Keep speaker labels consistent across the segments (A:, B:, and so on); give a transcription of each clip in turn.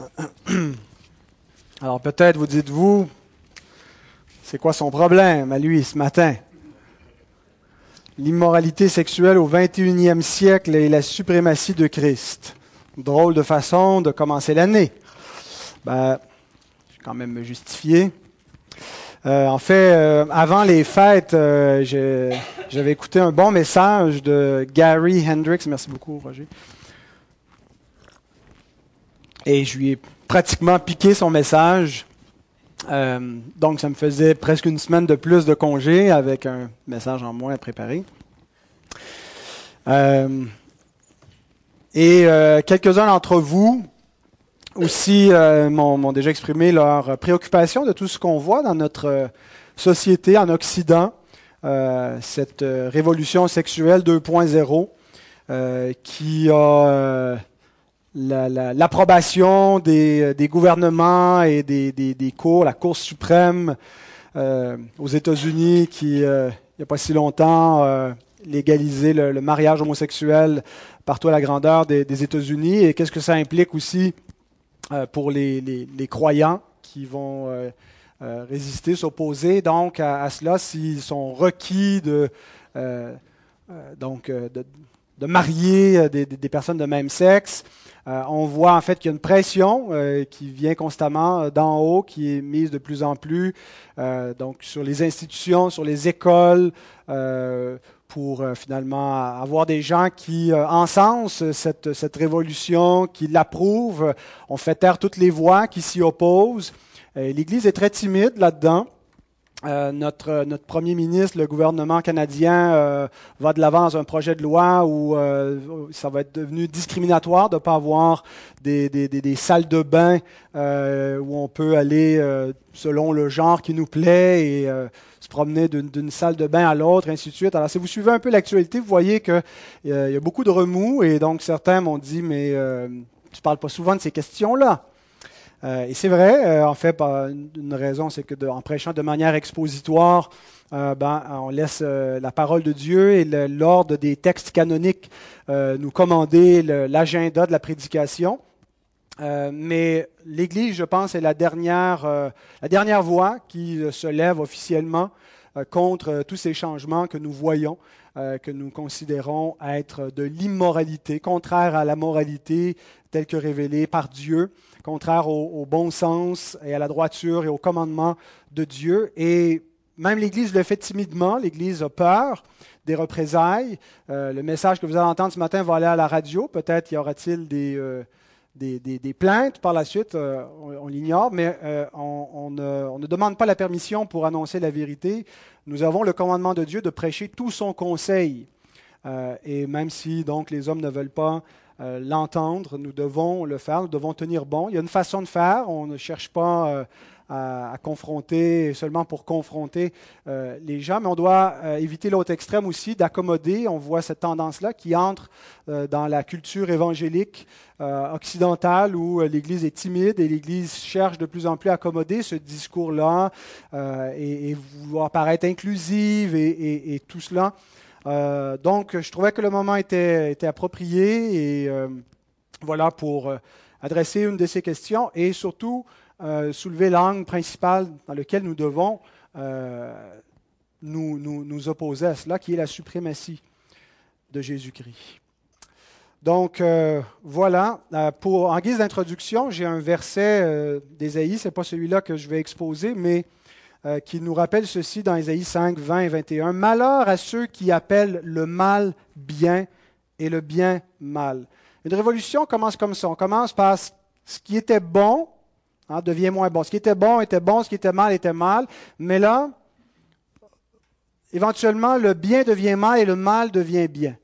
A: Alors peut-être vous dites-vous, c'est quoi son problème à lui ce matin? L'immoralité sexuelle au 21e siècle et la suprématie de Christ. Drôle de façon de commencer l'année. Ben, je vais quand même me justifier. Euh, en fait, euh, avant les fêtes, euh, j'avais écouté un bon message de Gary Hendricks. Merci beaucoup, Roger. Et je lui ai pratiquement piqué son message. Euh, donc, ça me faisait presque une semaine de plus de congé avec un message en moins à préparer. Euh, et euh, quelques-uns d'entre vous aussi m'ont déjà exprimé leur préoccupation de tout ce qu'on voit dans notre société en Occident, cette révolution sexuelle 2.0 qui a l'approbation des, des, gouvernements et des, des, des, cours, la Cour suprême euh, aux États-Unis qui, euh, il n'y a pas si longtemps, euh, légalisé le, le, mariage homosexuel partout à la grandeur des, des États-Unis. Et qu'est-ce que ça implique aussi euh, pour les, les, les, croyants qui vont euh, euh, résister, s'opposer donc à, à cela s'ils sont requis de, donc, de, de marier des, des, personnes de même sexe? Euh, on voit en fait qu'il y a une pression euh, qui vient constamment euh, d'en haut, qui est mise de plus en plus donc sur les institutions, sur les écoles, pour finalement avoir des gens qui encensent cette, cette révolution, qui l'approuvent. On fait taire toutes les voix qui s'y opposent. L'Église est très timide là-dedans. Euh, notre, notre premier ministre, le gouvernement canadien, euh, va de l'avant dans un projet de loi où euh, ça va être devenu discriminatoire de ne pas avoir des, des, des, salles de bain où on peut aller selon le genre qui nous plaît et se promener d'une salle de bain à l'autre, ainsi de suite. Alors, si vous suivez un peu l'actualité, vous voyez qu'il y a beaucoup de remous et donc certains m'ont dit, mais tu parles pas souvent de ces questions-là. Euh, et c'est vrai, euh, en fait, une raison, c'est que en prêchant de manière expositoire, euh, ben, on laisse la parole de Dieu et l'ordre des textes canoniques nous commander l'agenda de la prédication. mais l'Église, je pense, est la dernière, la dernière voix qui se lève officiellement contre tous ces changements que nous voyons, que nous considérons être de l'immoralité, contraire à la moralité telle que révélée par Dieu contraire au, bon sens et à la droiture et au commandement de Dieu. Et même l'Église le fait timidement, l'Église a peur des représailles. Euh, le message que vous allez entendre ce matin va aller à la radio. Peut-être y aura-t-il des, euh, des, plaintes par la suite, euh, on, l'ignore, mais on, on, ne, on, ne, demande pas la permission pour annoncer la vérité. Nous avons le commandement de Dieu de prêcher tout son conseil. et même si donc les hommes ne veulent pas euh, l'entendre, nous devons le faire, nous devons tenir bon. Il y a une façon de faire, on ne cherche pas euh, à, confronter seulement pour confronter euh, les gens, mais on doit éviter l'autre extrême aussi, d'accommoder. On voit cette tendance-là qui entre dans la culture évangélique occidentale où l'Église est timide et l'Église cherche de plus en plus à accommoder ce discours-là et, vouloir paraître inclusive et tout cela. Euh, donc, je trouvais que le moment était, approprié et euh, voilà pour euh, adresser une de ces questions et surtout soulever l'angle principal dans lequel nous devons nous, opposer à cela, qui est la suprématie de Jésus-Christ. Donc, voilà. pour, en guise d'introduction, j'ai un verset d'Ésaïe, ce n'est pas celui-là que je vais exposer, mais euh, qui nous rappelle ceci dans Ésaïe 5, 20 et 21. Malheur à ceux qui appellent le mal bien et le bien mal. Une révolution commence comme ça. On commence par ce qui était bon hein, devient moins bon. Ce qui était bon était bon, ce qui était mal était mal. Mais là, éventuellement, le bien devient mal et le mal devient bien.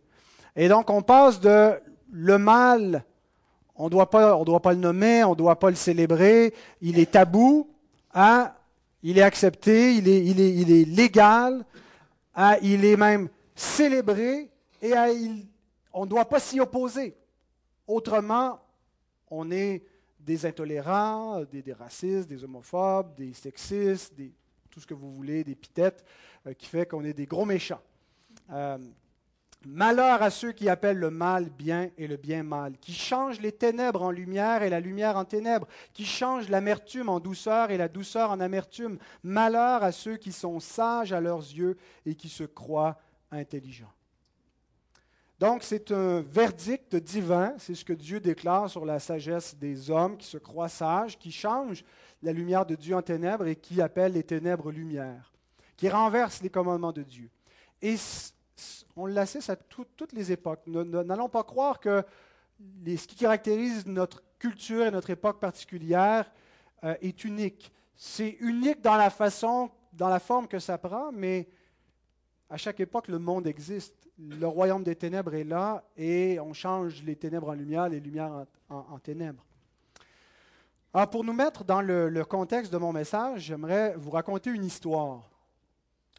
A: Et donc, on passe de le mal, on ne doit pas le nommer, on ne doit pas le célébrer, il est tabou, à il est accepté, il est, il est, il est légal, hein, il est même célébré et hein, on ne doit pas s'y opposer. Autrement, on est des intolérants, des, racistes, des homophobes, des sexistes, des, tout ce que vous voulez, des pitettes, euh, qui fait qu'on est des gros méchants. Euh, Malheur à ceux qui appellent le mal bien et le bien mal, qui changent les ténèbres en lumière et la lumière en ténèbres, qui changent l'amertume en douceur et la douceur en amertume. Malheur à ceux qui sont sages à leurs yeux et qui se croient intelligents. Donc c'est un verdict divin, c'est ce que Dieu déclare sur la sagesse des hommes qui se croient sages, qui changent la lumière de Dieu en ténèbres et qui appellent les ténèbres lumière, qui renversent les commandements de Dieu. Et on l'assiste à toutes les époques. N'allons pas croire que ce qui caractérise notre culture et notre époque particulière euh, est unique. C'est unique dans la façon, dans la forme que ça prend, mais à chaque époque, le monde existe. Le royaume des ténèbres est là et on change les ténèbres en lumière, les lumières en, ténèbres. Alors, pour nous mettre dans le contexte de mon message, j'aimerais vous raconter une histoire.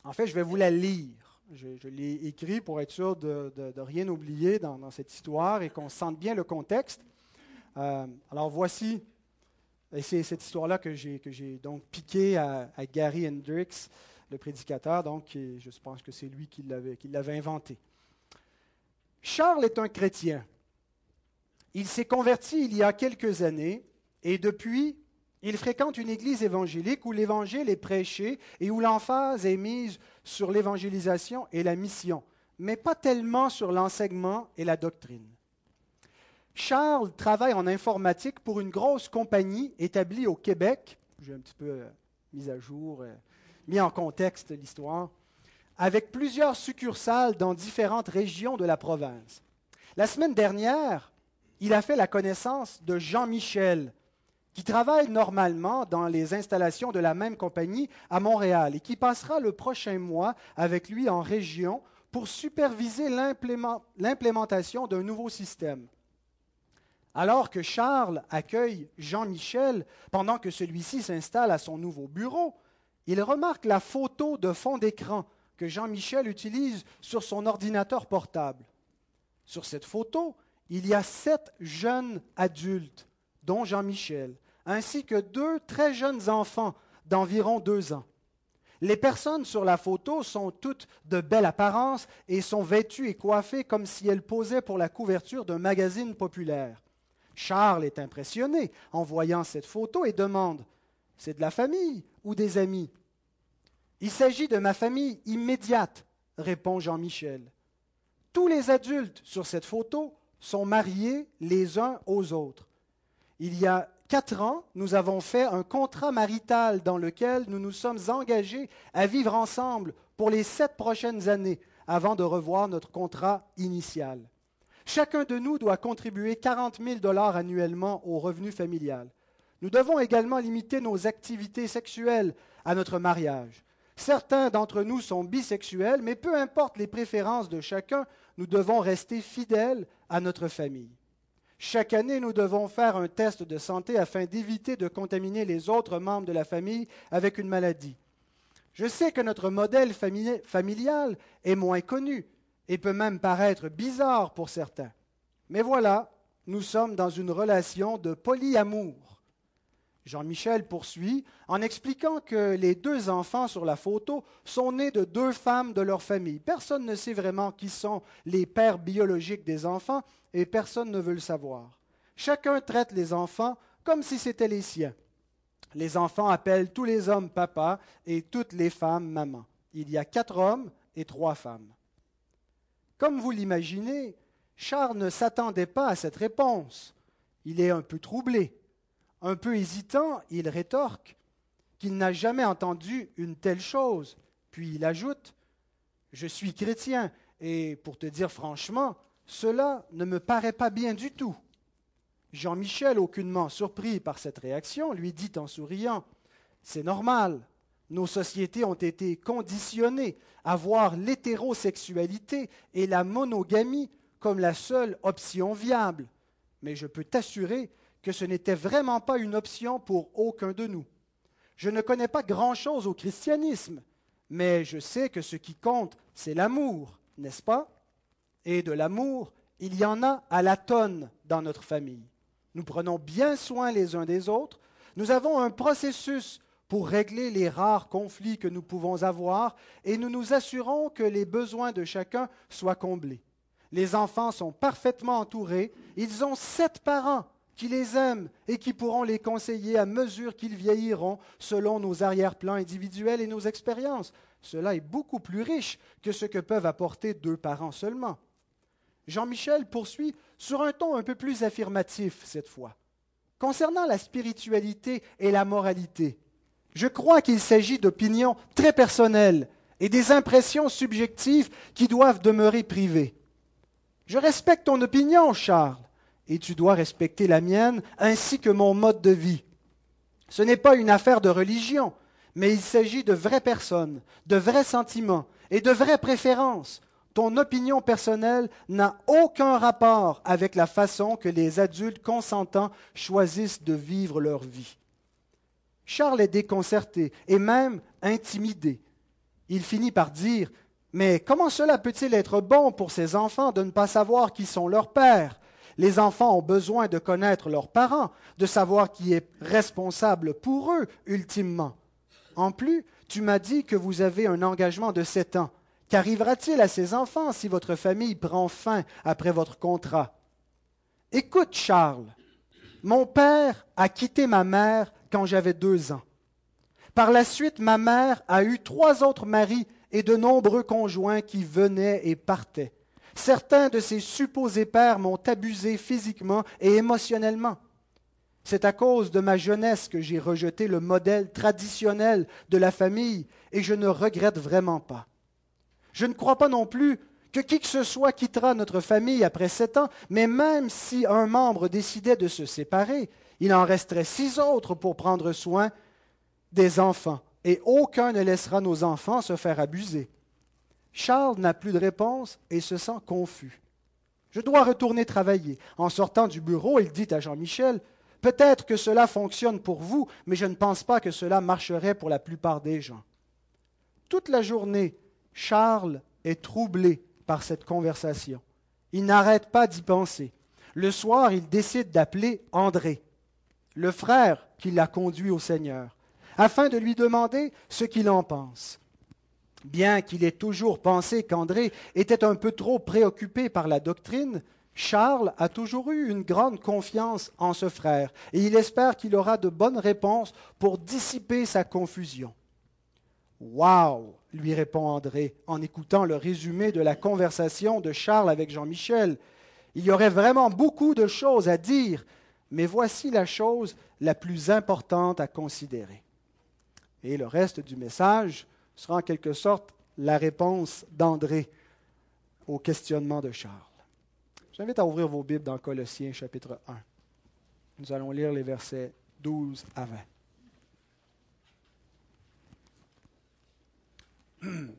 A: En fait, je vais vous la lire. Je, l'ai écrit pour être sûr de, rien oublier dans, cette histoire et qu'on sente bien le contexte. Euh, alors voici, et c'est cette histoire-là que j'ai, donc piqué à, Gary Hendricks, le prédicateur, donc je pense que c'est lui qui l'avait, qui l'avait inventé. Charles est un chrétien. Il s'est converti il y a quelques années et depuis, il fréquente une église évangélique où l'évangile est prêché et où l'emphase est mise sur l'évangélisation et la mission, mais pas tellement sur l'enseignement et la doctrine. Charles travaille en informatique pour une grosse compagnie établie au Québec. J'ai un petit peu euh, mis à jour, euh, mis en contexte l'histoire, avec plusieurs succursales dans différentes régions de la province. La semaine dernière, il a fait la connaissance de Jean Michel, qui travaille normalement dans les installations de la même compagnie à Montréal et qui passera le prochain mois avec lui en région pour superviser l'implémentation d'un nouveau système. Alors que Charles accueille Jean-Michel pendant que celui-ci s'installe à son nouveau bureau, il remarque la photo de fond d'écran que Jean-Michel utilise sur son ordinateur portable. Sur cette photo, il y a sept jeunes adultes dont Jean-Michel, ainsi que deux très jeunes enfants d'environ deux ans. Les personnes sur la photo sont toutes de belle apparence et sont vêtues et coiffées comme si elles posaient pour la couverture d'un magazine populaire. Charles est impressionné en voyant cette photo et demande C'est de la famille ou des amis? Il s'agit de ma famille immédiate, répond Jean-Michel. Tous les adultes sur cette photo sont mariés les uns aux autres il y a quatre ans, nous avons fait un contrat marital dans lequel nous nous sommes engagés à vivre ensemble pour les sept prochaines années avant de revoir notre contrat initial. Chacun de nous doit contribuer 40 000 dollars annuellement au revenu familial. Nous devons également limiter nos activités sexuelles à notre mariage. Certains d'entre nous sont bisexuels, mais peu importe les préférences de chacun, nous devons rester fidèles à notre famille. Chaque année, nous devons faire un test de santé afin d'éviter de contaminer les autres membres de la famille avec une maladie. Je sais que notre modèle familial est moins connu et peut même paraître bizarre pour certains. Mais voilà, nous sommes dans une relation de polyamour. Jean-Michel poursuit en expliquant que les deux enfants sur la photo sont nés de deux femmes de leur famille. Personne ne sait vraiment qui sont les pères biologiques des enfants et personne ne veut le savoir. Chacun traite les enfants comme si c'étaient les siens. Les enfants appellent tous les hommes papa et toutes les femmes maman. Il y a quatre hommes et trois femmes. Comme vous l'imaginez, Charles ne s'attendait pas à cette réponse. Il est un peu troublé. Un peu hésitant, il rétorque qu'il n'a jamais entendu une telle chose. Puis il ajoute, Je suis chrétien, et pour te dire franchement, cela ne me paraît pas bien du tout. Jean-Michel, aucunement surpris par cette réaction, lui dit en souriant, C'est normal, nos sociétés ont été conditionnées à voir l'hétérosexualité et la monogamie comme la seule option viable. Mais je peux t'assurer que ce n'était vraiment pas une option pour aucun de nous. Je ne connais pas grand-chose au christianisme, mais je sais que ce qui compte, c'est l'amour, n'est-ce pas? Et de l'amour, il y en a à la tonne dans notre famille. Nous prenons bien soin les uns des autres. Nous avons un processus pour régler les rares conflits que nous pouvons avoir et nous nous assurons que les besoins de chacun soient comblés. Les enfants sont parfaitement entourés. Ils ont sept parents qui les aiment et qui pourront les conseiller à mesure qu'ils vieilliront selon nos arrière-plans individuels et nos expériences. Cela est beaucoup plus riche que ce que peuvent apporter deux parents seulement. Jean-Michel poursuit sur un ton un peu plus affirmatif cette fois. Concernant la spiritualité et la moralité, je crois qu'il s'agit d'opinions très personnelles et des impressions subjectives qui doivent demeurer privées. Je respecte ton opinion, Charles, et tu dois respecter la mienne ainsi que mon mode de vie. Ce n'est pas une affaire de religion, mais il s'agit de vraies personnes, de vrais sentiments et de vraies préférences. Ton opinion personnelle n'a aucun rapport avec la façon que les adultes consentants choisissent de vivre leur vie. Charles est déconcerté et même intimidé. Il finit par dire Mais comment cela peut-il être bon pour ces enfants de ne pas savoir qui sont leurs pères? Les enfants ont besoin de connaître leurs parents, de savoir qui est responsable pour eux, ultimement. En plus, tu m'as dit que vous avez un engagement de sept ans. Qu'arrivera-t-il à ces enfants si votre famille prend fin après votre contrat? Écoute, Charles, mon père a quitté ma mère quand j'avais deux ans. Par la suite, ma mère a eu trois autres maris et de nombreux conjoints qui venaient et partaient. Certains de ses supposés pères m'ont abusé physiquement et émotionnellement. C'est à cause de ma jeunesse que j'ai rejeté le modèle traditionnel de la famille et je ne regrette vraiment pas. Je ne crois pas non plus que qui que ce soit quittera notre famille après sept ans, mais même si un membre décidait de se séparer, il en resterait six autres pour prendre soin des enfants, et aucun ne laissera nos enfants se faire abuser. Charles n'a plus de réponse et se sent confus. Je dois retourner travailler. En sortant du bureau, il dit à Jean-Michel Peut-être que cela fonctionne pour vous, mais je ne pense pas que cela marcherait pour la plupart des gens. Toute la journée, Charles est troublé par cette conversation. Il n'arrête pas d'y penser. Le soir, il décide d'appeler André, le frère qui l'a conduit au Seigneur, afin de lui demander ce qu'il en pense. Bien qu'il ait toujours pensé qu'André était un peu trop préoccupé par la doctrine, Charles a toujours eu une grande confiance en ce frère et il espère qu'il aura de bonnes réponses pour dissiper sa confusion. Wow lui répond André en écoutant le résumé de la conversation de Charles avec Jean-Michel. Il y aurait vraiment beaucoup de choses à dire, mais voici la chose la plus importante à considérer. Et le reste du message sera en quelque sorte la réponse d'André au questionnement de Charles. J'invite à ouvrir vos Bibles dans Colossiens chapitre 1. Nous allons lire les versets 12 à 20.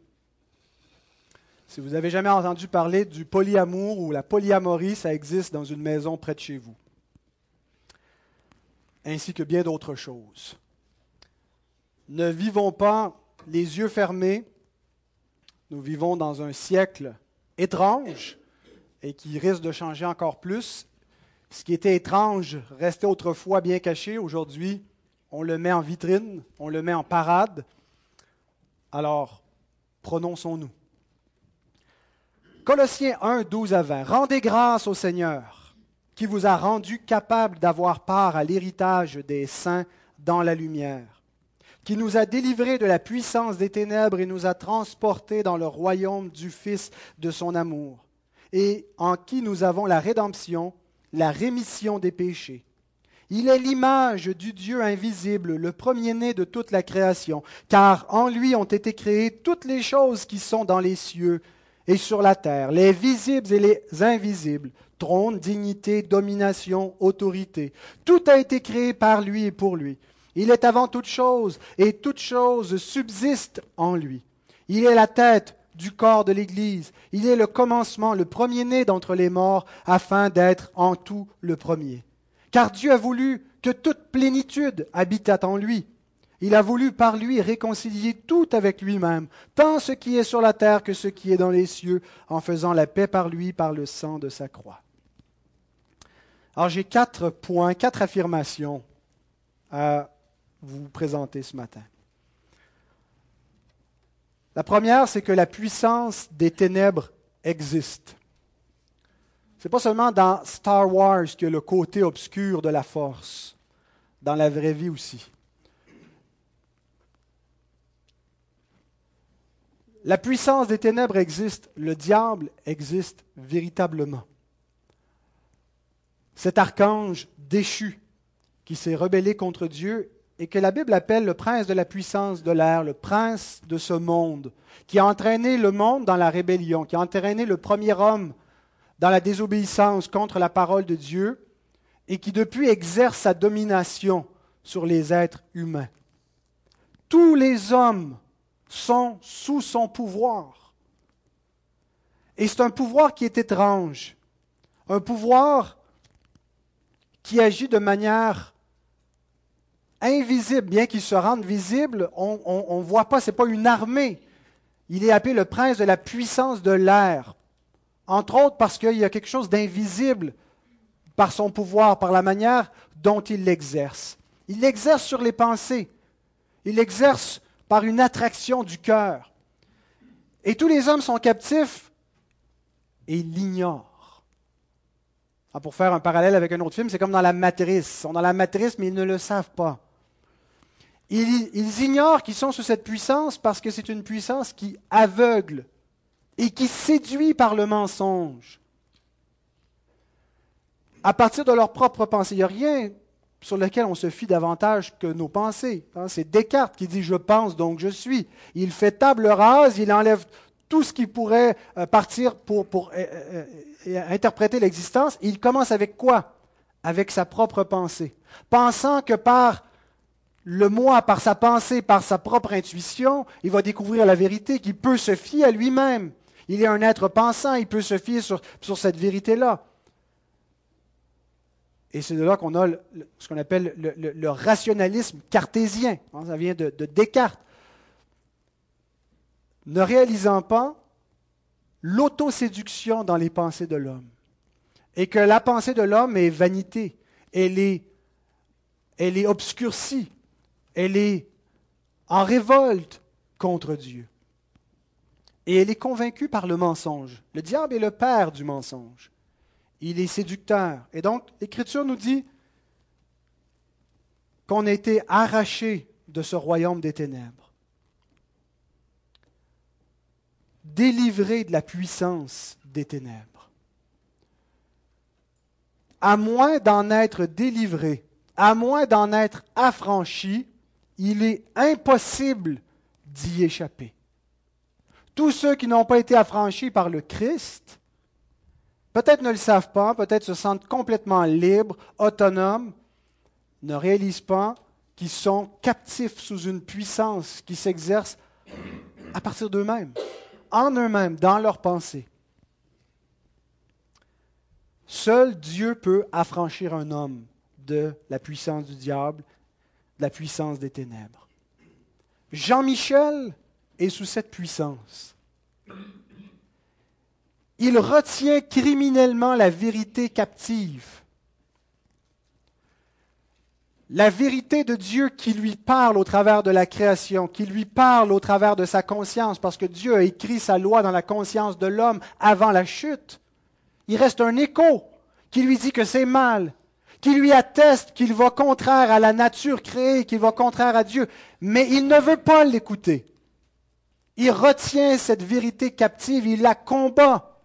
A: Si vous n'avez jamais entendu parler du polyamour ou la polyamorie, ça existe dans une maison près de chez vous, ainsi que bien d'autres choses. Ne vivons pas les yeux fermés, nous vivons dans un siècle étrange et qui risque de changer encore plus. Ce qui était étrange restait autrefois bien caché. Aujourd'hui, on le met en vitrine, on le met en parade. Alors, prononçons-nous. Colossiens 1, 12 à 20. Rendez grâce au Seigneur qui vous a rendu capable d'avoir part à l'héritage des saints dans la lumière, qui nous a délivrés de la puissance des ténèbres et nous a transportés dans le royaume du Fils de son amour et en qui nous avons la rédemption, la rémission des péchés. Il est l'image du Dieu invisible, le premier-né de toute la création, car en lui ont été créées toutes les choses qui sont dans les cieux et sur la terre, les visibles et les invisibles, trône, dignité, domination, autorité. Tout a été créé par lui et pour lui. Il est avant toute chose, et toute chose subsiste en lui. Il est la tête du corps de l'Église. Il est le commencement, le premier-né d'entre les morts, afin d'être en tout le premier. Car Dieu a voulu que toute plénitude habitât en lui. Il a voulu par lui réconcilier tout avec lui-même, tant ce qui est sur la terre que ce qui est dans les cieux, en faisant la paix par lui, par le sang de sa croix. Alors j'ai quatre points, quatre affirmations à vous présenter ce matin. La première, c'est que la puissance des ténèbres existe. C'est pas seulement dans Star Wars que le côté obscur de la force, dans la vraie vie aussi. La puissance des ténèbres existe, le diable existe véritablement. Cet archange déchu qui s'est rebellé contre Dieu et que la Bible appelle le prince de la puissance de l'air, le prince de ce monde, qui a entraîné le monde dans la rébellion, qui a entraîné le premier homme dans la désobéissance contre la parole de Dieu, et qui depuis exerce sa domination sur les êtres humains. Tous les hommes sont sous son pouvoir. Et c'est un pouvoir qui est étrange, un pouvoir qui agit de manière invisible, bien qu'il se rende visible, on ne voit pas, ce n'est pas une armée. Il est appelé le prince de la puissance de l'air, entre autres parce qu'il y a quelque chose d'invisible par son pouvoir, par la manière dont il l'exerce. Il l'exerce sur les pensées, il l'exerce par une attraction du cœur. Et tous les hommes sont captifs et ils l'ignorent. Ah, pour faire un parallèle avec un autre film, c'est comme dans la matrice. Ils sont dans la matrice, mais ils ne le savent pas. Ils, ignorent qu'ils sont sous cette puissance parce que c'est une puissance qui aveugle et qui séduit par le mensonge. À partir de leur propre pensée, il n'y a rien sur lequel on se fie davantage que nos pensées. Hein. C'est Descartes qui dit je pense donc je suis. Il fait table rase, il enlève tout ce qui pourrait euh, partir pour, pour euh, euh, interpréter l'existence. Il commence avec quoi? Avec sa propre pensée. Pensant que par le moi, par sa pensée, par sa propre intuition, il va découvrir la vérité, qu'il peut se fier à lui-même. Il est un être pensant, il peut se fier sur, cette vérité-là. Et c'est de là qu'on a ce qu'on appelle le, rationalisme cartésien. Hein, ça vient de, de Descartes. Ne réalisant pas l'autoséduction dans les pensées de l'homme. Et que la pensée de l'homme est vanité. Elle est, elle est obscurcie elle est en révolte contre Dieu. Et elle est convaincue par le mensonge. Le diable est le père du mensonge. Il est séducteur. Et donc, l'Écriture nous dit qu'on a été arraché de ce royaume des ténèbres, délivré de la puissance des ténèbres. À moins d'en être délivré, à moins d'en être affranchi, il est impossible d'y échapper. Tous ceux qui n'ont pas été affranchis par le Christ, peut-être ne le savent pas, peut-être se sentent complètement libres, autonomes, ne réalisent pas qu'ils sont captifs sous une puissance qui s'exerce à partir d'eux-mêmes, en eux-mêmes, dans leurs pensées. Seul Dieu peut affranchir un homme de la puissance du diable la puissance des ténèbres. Jean-Michel est sous cette puissance. Il retient criminellement la vérité captive. La vérité de Dieu qui lui parle au travers de la création, qui lui parle au travers de sa conscience, parce que Dieu a écrit sa loi dans la conscience de l'homme avant la chute. Il reste un écho qui lui dit que c'est mal, qui lui atteste qu'il va contraire à la nature créée, qu'il va contraire à Dieu, mais il ne veut pas l'écouter. Il retient cette vérité captive, il la combat.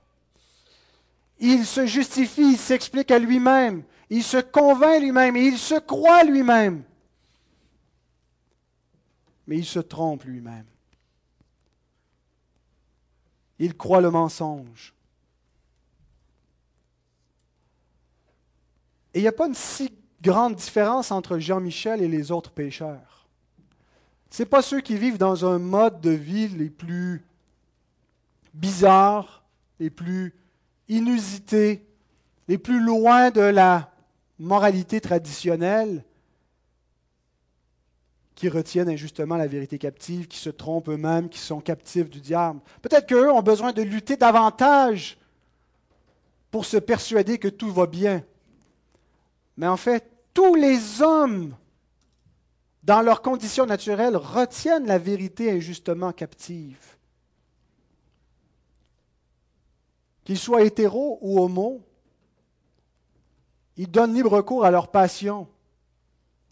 A: Il se justifie, il s'explique à lui-même, il se convainc lui-même et il se croit lui-même. Mais il se trompe lui-même. Il croit le mensonge. Et il n'y a pas une si grande différence entre Jean-Michel et les autres pécheurs. Ce pas ceux qui vivent dans un mode de vie les plus bizarres, les plus inusités, les plus loin de la moralité traditionnelle, qui retiennent injustement la vérité captive, qui se trompent eux-mêmes, qui sont captifs du diable. Peut-être qu'eux ont besoin de lutter davantage pour se persuader que tout va bien. Mais en fait, tous les hommes, dans leurs conditions naturelles, retiennent la vérité injustement captive. Qu'ils soient hétéros ou homo, Ils donnent libre cours à leur passion,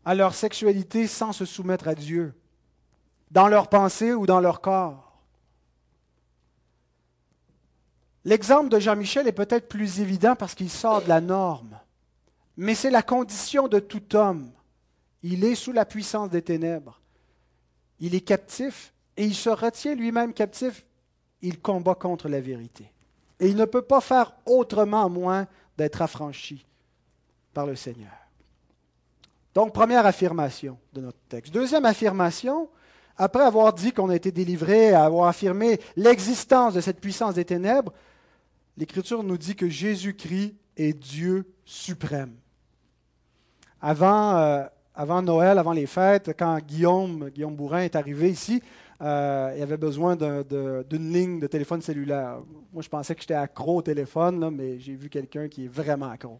A: à leur sexualité sans se soumettre à Dieu, dans leurs pensées ou dans leur corps. L'exemple de Jean-Michel est peut-être plus évident parce qu'il sort de la norme, mais c'est la condition de tout homme. Il est sous la puissance des ténèbres. Il est captif et il se retient lui-même captif. Il combat contre la vérité. Et il ne peut pas faire autrement moins d'être affranchi par le Seigneur. Donc, première affirmation de notre texte. Deuxième affirmation, après avoir dit qu'on a été délivré, avoir affirmé l'existence de cette puissance des ténèbres, l'Écriture nous dit que Jésus-Christ est Dieu suprême. Avant, euh, avant Noël, avant les fêtes, quand Guillaume, Guillaume Bourrin est arrivé ici, euh, il avait besoin d'une ligne de téléphone cellulaire. Moi, je pensais que j'étais accro au téléphone, mais j'ai vu quelqu'un qui est vraiment accro.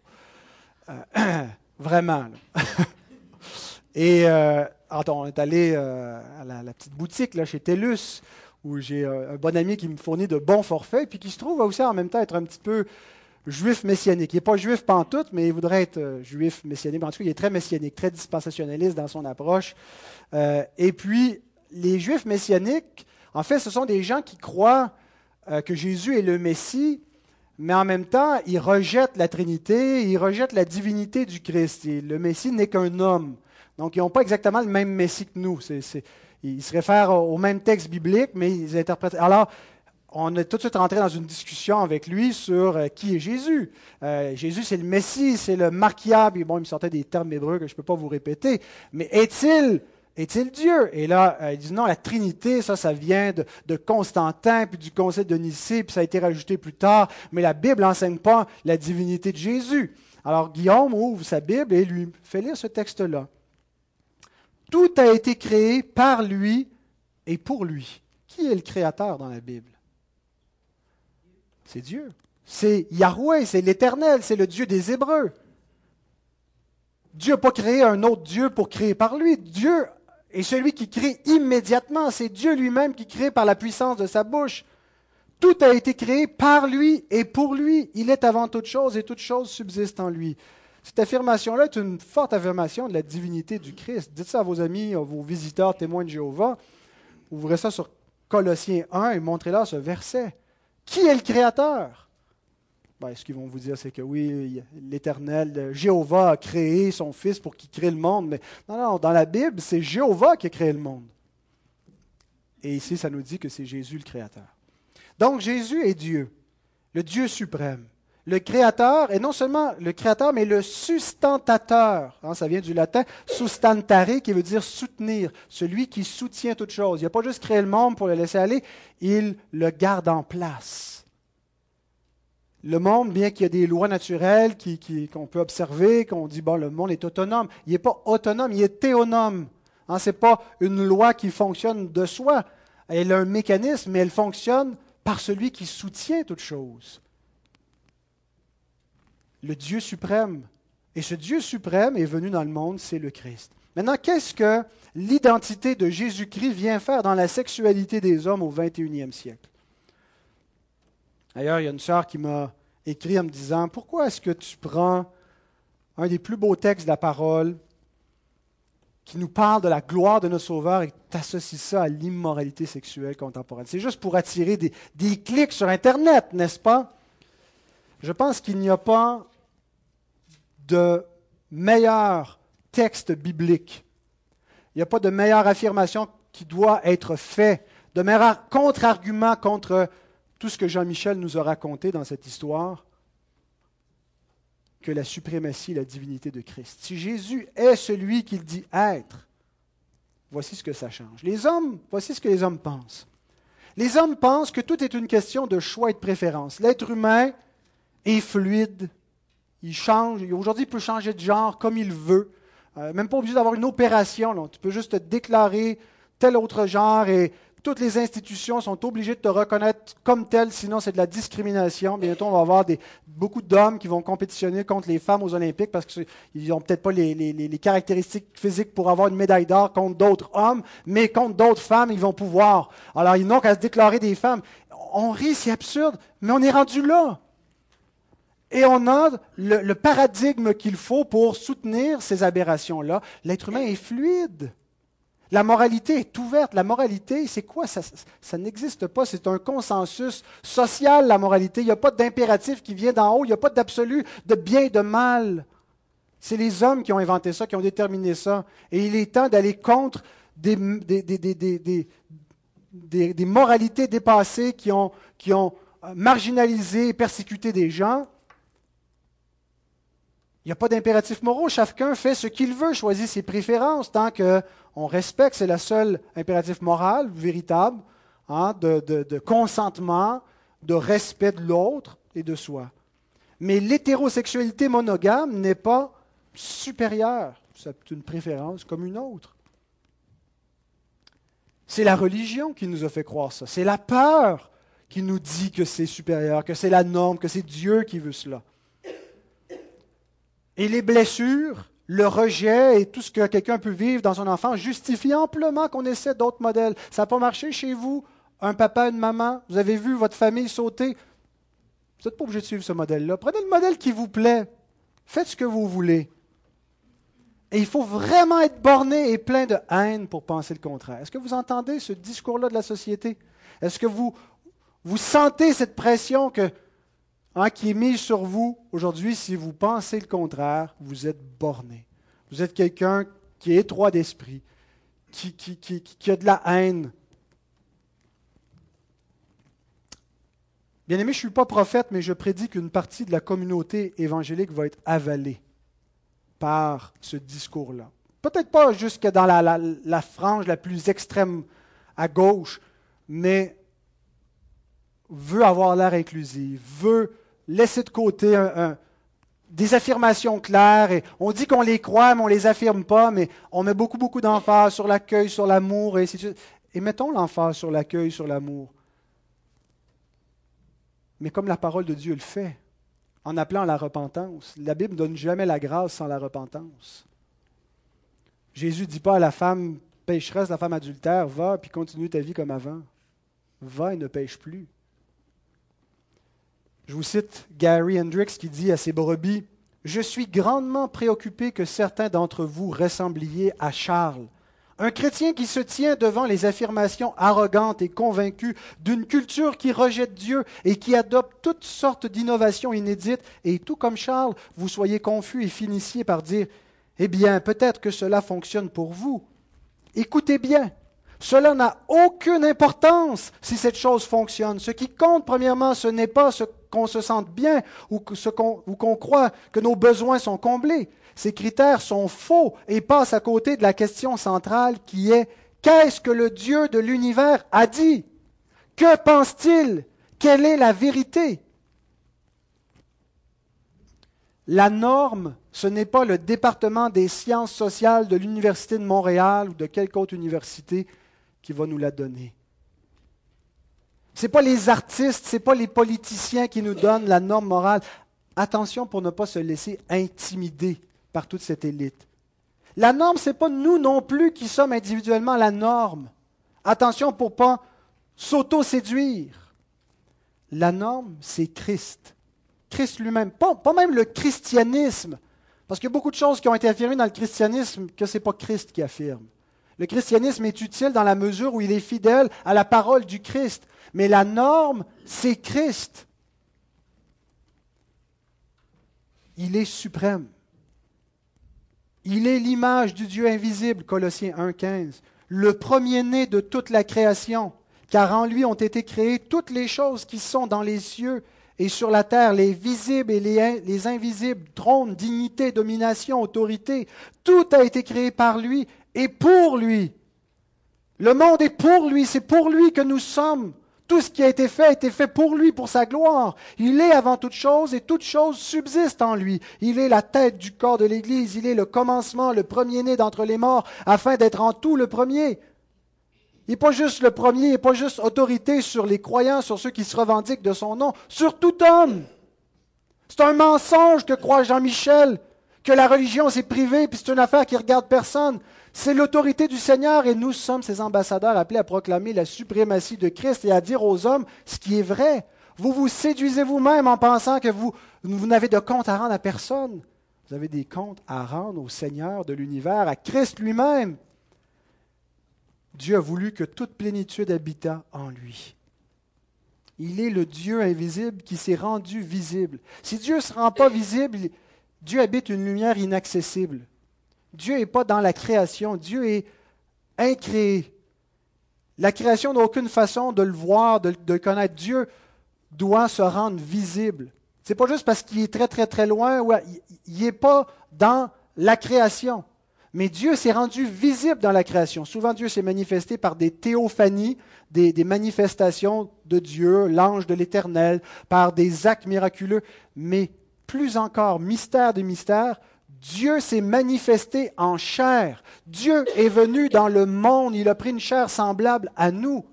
A: Euh, vraiment. Et on est allé à la, petite boutique là, chez TELUS, où j'ai un bon ami qui me fournit de bons forfaits, puis qui se trouve aussi en même temps être un petit peu juif messianique. Il n'est pas juif pantoute, mais il voudrait être juif messianique. En tout cas, il est très messianique, très dispensationaliste dans son approche. et puis, les juifs messianiques, en fait, ce sont des gens qui croient que Jésus est le Messie, mais en même temps, ils rejettent la Trinité, ils rejettent la divinité du Christ. le Messie n'est qu'un homme. Donc, ils n'ont pas exactement le même Messie que nous. ils se réfèrent au même texte biblique, mais ils interprètent. Alors, on est tout de suite rentré dans une discussion avec lui sur euh, qui est Jésus. Euh, Jésus, c'est le Messie, c'est le marquiable. Bon, il me sortait des termes hébreux que je ne peux pas vous répéter. Mais est-il est-il Dieu? Et là, euh, il dit non, la Trinité, ça, ça vient de, Constantin, puis du Conseil de Nicée, puis ça a été rajouté plus tard, mais la Bible n'enseigne pas la divinité de Jésus. Alors Guillaume ouvre sa Bible et lui fait lire ce texte-là. Tout a été créé par lui et pour lui. Qui est le créateur dans la Bible? C'est Dieu. C'est Yahweh, c'est l'Éternel, c'est le Dieu des Hébreux. Dieu n'a pas créé un autre Dieu pour créer par lui. Dieu et celui qui crée immédiatement. C'est Dieu lui-même qui crée par la puissance de sa bouche. Tout a été créé par lui et pour lui. Il est avant toute chose et toute chose subsiste en lui. Cette affirmation-là est une forte affirmation de la divinité du Christ. Dites ça à vos amis, à vos visiteurs témoins de Jéhovah. Ouvrez ça sur Colossiens 1 et montrez-leur ce verset. Qui est le Créateur? Ben, ce qu'ils vont vous dire, c'est que oui, l'Éternel, Jéhovah a créé son Fils pour qu'il crée le monde. Mais non, non, dans la Bible, c'est Jéhovah qui a créé le monde. Et ici, ça nous dit que c'est Jésus le Créateur. Donc Jésus est Dieu, le Dieu suprême, le Créateur, et non seulement le Créateur, mais le sustentateur. Hein, ça vient du latin sustantare, qui veut dire soutenir, celui qui soutient toute chose. Il n'a pas juste créé le monde pour le laisser aller, il le garde en place le monde, bien qu'il y ait des lois naturelles qu'on peut observer, qu'on dit, bon, le monde est autonome, il n'est pas autonome, il est théonome. Hein, Ce n'est pas une loi qui fonctionne de soi. Elle a un mécanisme, mais elle fonctionne par celui qui soutient toute chose. Le Dieu suprême. Et ce Dieu suprême est venu dans le monde, c'est le Christ. Maintenant, qu'est-ce que l'identité de Jésus-Christ vient faire dans la sexualité des hommes au 21e siècle? D'ailleurs, il y a une sœur qui m'a écrit en me disant Pourquoi est-ce que tu prends un des plus beaux textes de la parole qui nous parle de la gloire de notre Sauveur et t'associes ça à l'immoralité sexuelle contemporaine? C'est juste pour attirer des clics sur Internet, n'est-ce pas? Je pense qu'il n'y a pas de meilleur texte biblique. Il n'y a pas de meilleure affirmation qui doit être faite, de meilleur contre-argument contre tout ce que Jean-Michel nous a raconté dans cette histoire que la suprématie, la divinité de Christ. Si Jésus est celui qu'il dit être, voici ce que ça change. Les hommes, voici ce que les hommes pensent. Les hommes pensent que tout est une question de choix et de préférence. L'être humain est fluide, il change, aujourd'hui il peut changer de genre comme il veut, euh, même pas obligé d'avoir une opération, tu peux juste te déclarer tel autre genre et toutes les institutions sont obligées de te reconnaître comme tel, sinon c'est de la discrimination. Bientôt, on va avoir beaucoup d'hommes qui vont compétitionner contre les femmes aux Olympiques parce qu'ils n'ont peut-être pas les, caractéristiques physiques pour avoir une médaille d'or contre d'autres hommes, mais contre d'autres femmes, ils vont pouvoir. Alors, ils n'ont qu'à se déclarer des femmes. On rit, c'est absurde, mais on est rendu là. Et on a le, paradigme qu'il faut pour soutenir ces aberrations-là. L'être humain est fluide. La moralité est ouverte. La moralité, c'est quoi? Ça, n'existe pas. C'est un consensus social, la moralité. Il n'y a pas d'impératif qui vient d'en haut. Il n'y a pas d'absolu de bien et de mal. C'est les hommes qui ont inventé ça, qui ont déterminé ça. Et il est temps d'aller contre des, des, des, des, moralités dépassées qui ont, qui ont marginalisé et persécuté des gens. Il n'y a pas d'impératif moraux. Chacun fait ce qu'il veut, choisit ses préférences tant qu'on respecte. C'est le seul impératif moral véritable hein, de, de consentement, de respect de l'autre et de soi. Mais l'hétérosexualité monogame n'est pas supérieure. C'est une préférence comme une autre. C'est la religion qui nous a fait croire ça. C'est la peur qui nous dit que c'est supérieur, que c'est la norme, que c'est Dieu qui veut cela. Et les blessures, le rejet et tout ce que quelqu'un peut vivre dans son enfant justifie amplement qu'on essaie d'autres modèles. Ça n'a pas marché chez vous, un papa, une maman, vous avez vu votre famille sauter. Vous n'êtes pas obligé de suivre ce modèle-là. Prenez le modèle qui vous plaît. Faites ce que vous voulez. Et il faut vraiment être borné et plein de haine pour penser le contraire. Est-ce que vous entendez ce discours-là de la société? Est-ce que vous, vous sentez cette pression que, hein, qui est mise sur vous aujourd'hui si vous pensez le contraire? Vous êtes borné. Vous êtes quelqu'un qui est étroit d'esprit, qui, qui, qui, qui a de la haine. Bien aimé, je ne suis pas prophète, mais je prédis qu'une partie de la communauté évangélique va être avalée par ce discours-là. Peut-être pas jusque dans la, frange la plus extrême à gauche, mais veut avoir l'air inclusif, veut laisser de côté des affirmations claires. On dit qu'on les croit, mais on ne les affirme pas, mais on met beaucoup, beaucoup d'emphase sur l'accueil, sur l'amour. Et mettons l'emphase sur l'accueil, sur l'amour. Mais comme la parole de Dieu le fait, en appelant à la repentance. La Bible ne donne jamais la grâce sans la repentance. Jésus ne dit pas à la femme pécheresse, la femme adultère, va puis continue ta vie comme avant. Va et ne pêche plus. Je vous cite Gary Hendricks qui dit à ses brebis Je suis grandement préoccupé que certains d'entre vous ressembliez à Charles, un chrétien qui se tient devant les affirmations arrogantes et convaincues d'une culture qui rejette Dieu et qui adopte toutes sortes d'innovations inédites, et tout comme Charles, vous soyez confus et finissiez par dire Eh bien, peut-être que cela fonctionne pour vous. Écoutez bien, cela n'a aucune importance si cette chose fonctionne. Ce qui compte, premièrement, ce n'est pas ce qu'on se sente bien ou qu'on croit que nos besoins sont comblés. Ces critères sont faux et passent à côté de la question centrale qui est qu'est-ce que le Dieu de l'univers a dit? Que pense-t-il? Quelle est la vérité? La norme, ce n'est pas le département des sciences sociales de l'Université de Montréal ou de quelque autre université qui va nous la donner. Ce n'est pas les artistes, ce n'est pas les politiciens qui nous donnent la norme morale. Attention pour ne pas se laisser intimider par toute cette élite. La norme, ce n'est pas nous non plus qui sommes individuellement la norme. Attention pour ne pas s'auto-séduire. La norme, c'est Christ. Christ lui-même, pas, pas, même le christianisme, parce qu'il y a beaucoup de choses qui ont été affirmées dans le christianisme que ce n'est pas Christ qui affirme. Le christianisme est utile dans la mesure où il est fidèle à la parole du Christ, mais la norme, c'est Christ. Il est suprême. Il est l'image du Dieu invisible, Colossiens 1.15, le premier-né de toute la création, car en lui ont été créées toutes les choses qui sont dans les cieux et sur la terre, les visibles et les, les invisibles, trône, dignité, domination, autorité. Tout a été créé par lui et pour lui. Le monde est pour lui, c'est pour lui que nous sommes. Tout ce qui a été fait a été fait pour lui, pour sa gloire. Il est avant toute chose et toute chose subsiste en lui. Il est la tête du corps de l'Église. Il est le commencement, le premier-né d'entre les morts, afin d'être en tout le premier. Il n'est pas juste le premier, il n'est pas juste autorité sur les croyants, sur ceux qui se revendiquent de son nom, sur tout homme. C'est un mensonge que croit Jean-Michel, que la religion s'est privée, puis c'est une affaire qui regarde personne. C'est l'autorité du Seigneur et nous sommes ses ambassadeurs appelés à proclamer la suprématie de Christ et à dire aux hommes ce qui est vrai. Vous vous séduisez vous-même en pensant que vous, vous n'avez de compte à rendre à personne. Vous avez des comptes à rendre au Seigneur de l'univers, à Christ lui-même. Dieu a voulu que toute plénitude habitât en lui. Il est le Dieu invisible qui s'est rendu visible. Si Dieu ne se rend pas visible, Dieu habite une lumière inaccessible. Dieu n'est pas dans la création, Dieu est incréé. La création n'a aucune façon de le voir, de, le connaître. Dieu doit se rendre visible. Ce n'est pas juste parce qu'il est très, très, très loin, il n'est pas dans la création. Mais Dieu s'est rendu visible dans la création. Souvent, Dieu s'est manifesté par des théophanies, des, manifestations de Dieu, l'ange de l'Éternel, par des actes miraculeux. Mais plus encore, mystère des mystères, Dieu s'est manifesté en chair. Dieu est venu dans le monde, il a pris une chair semblable à nous.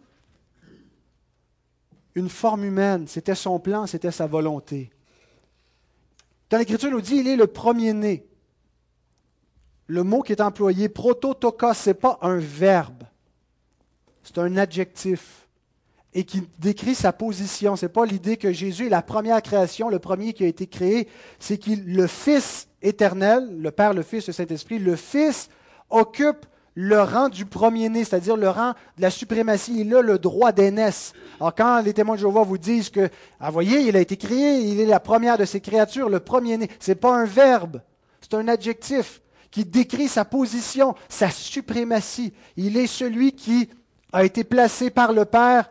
A: Une forme humaine, c'était son plan, c'était sa volonté. Dans l'Écriture, nous dit, il est le premier-né. Le mot qui est employé, prototokos, ce n'est pas un verbe, c'est un adjectif et qui décrit sa position. Ce n'est pas l'idée que Jésus est la première création, le premier qui a été créé, c'est qu'il, le Fils éternel, le Père, le Fils, le Saint-Esprit, le Fils occupe le rang du premier-né, c'est-à-dire le rang de la suprématie. Il a le droit d'aînesse. Alors quand les témoins de Jéhovah vous disent que, ah voyez, il a été créé, il est la première de ses créatures, le premier-né, ce n'est pas un verbe, c'est un adjectif qui décrit sa position, sa suprématie. Il est celui qui a été placé par le Père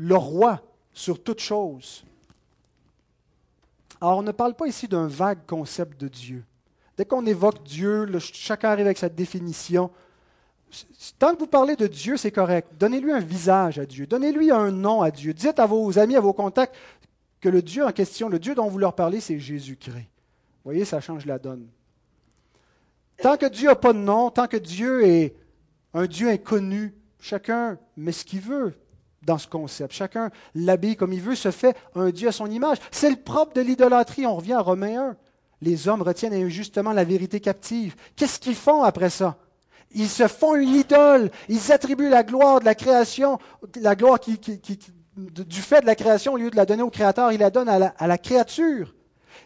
A: le roi sur toute chose. Alors, on ne parle pas ici d'un vague concept de Dieu. Dès qu'on évoque Dieu, chacun arrive avec sa définition. Tant que vous parlez de Dieu, c'est correct. Donnez-lui un visage à Dieu. Donnez-lui un nom à Dieu. Dites à vos amis, à vos contacts, que le Dieu en question, le Dieu dont vous leur parlez, c'est Jésus-Christ. Vous voyez, ça change la donne. Tant que Dieu n'a pas de nom, tant que Dieu est un Dieu inconnu, chacun met ce qu'il veut dans ce concept. Chacun l'habille comme il veut, se fait un Dieu à son image. C'est le propre de l'idolâtrie. On revient à Romains 1. Les hommes retiennent injustement la vérité captive. Qu'est-ce qu'ils font après ça? Ils se font une idole. Ils attribuent la gloire de la création, la gloire qui, du fait de la création, au lieu de la donner au Créateur, ils la donnent à la, créature.